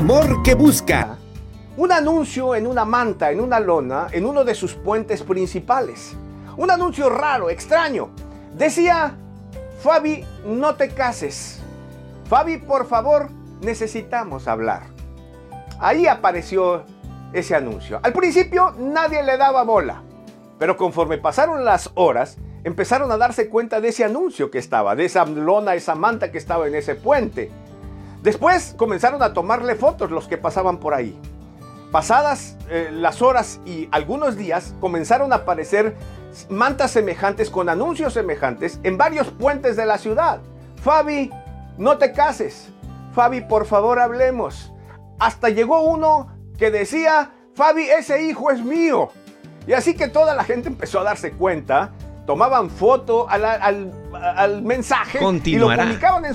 amor que busca. Un anuncio en una manta, en una lona, en uno de sus puentes principales. Un anuncio raro, extraño. Decía, Fabi, no te cases. Fabi, por favor, necesitamos hablar. Ahí apareció ese anuncio. Al principio nadie le daba bola, pero conforme pasaron las horas, empezaron a darse cuenta de ese anuncio que estaba, de esa lona, esa manta que estaba en ese puente. Después comenzaron a tomarle fotos los que pasaban por ahí. Pasadas eh, las horas y algunos días comenzaron a aparecer mantas semejantes con anuncios semejantes en varios puentes de la ciudad. Fabi, no te cases. Fabi, por favor, hablemos. Hasta llegó uno que decía, Fabi, ese hijo es mío. Y así que toda la gente empezó a darse cuenta, tomaban foto al, mensaje y lo publicaban en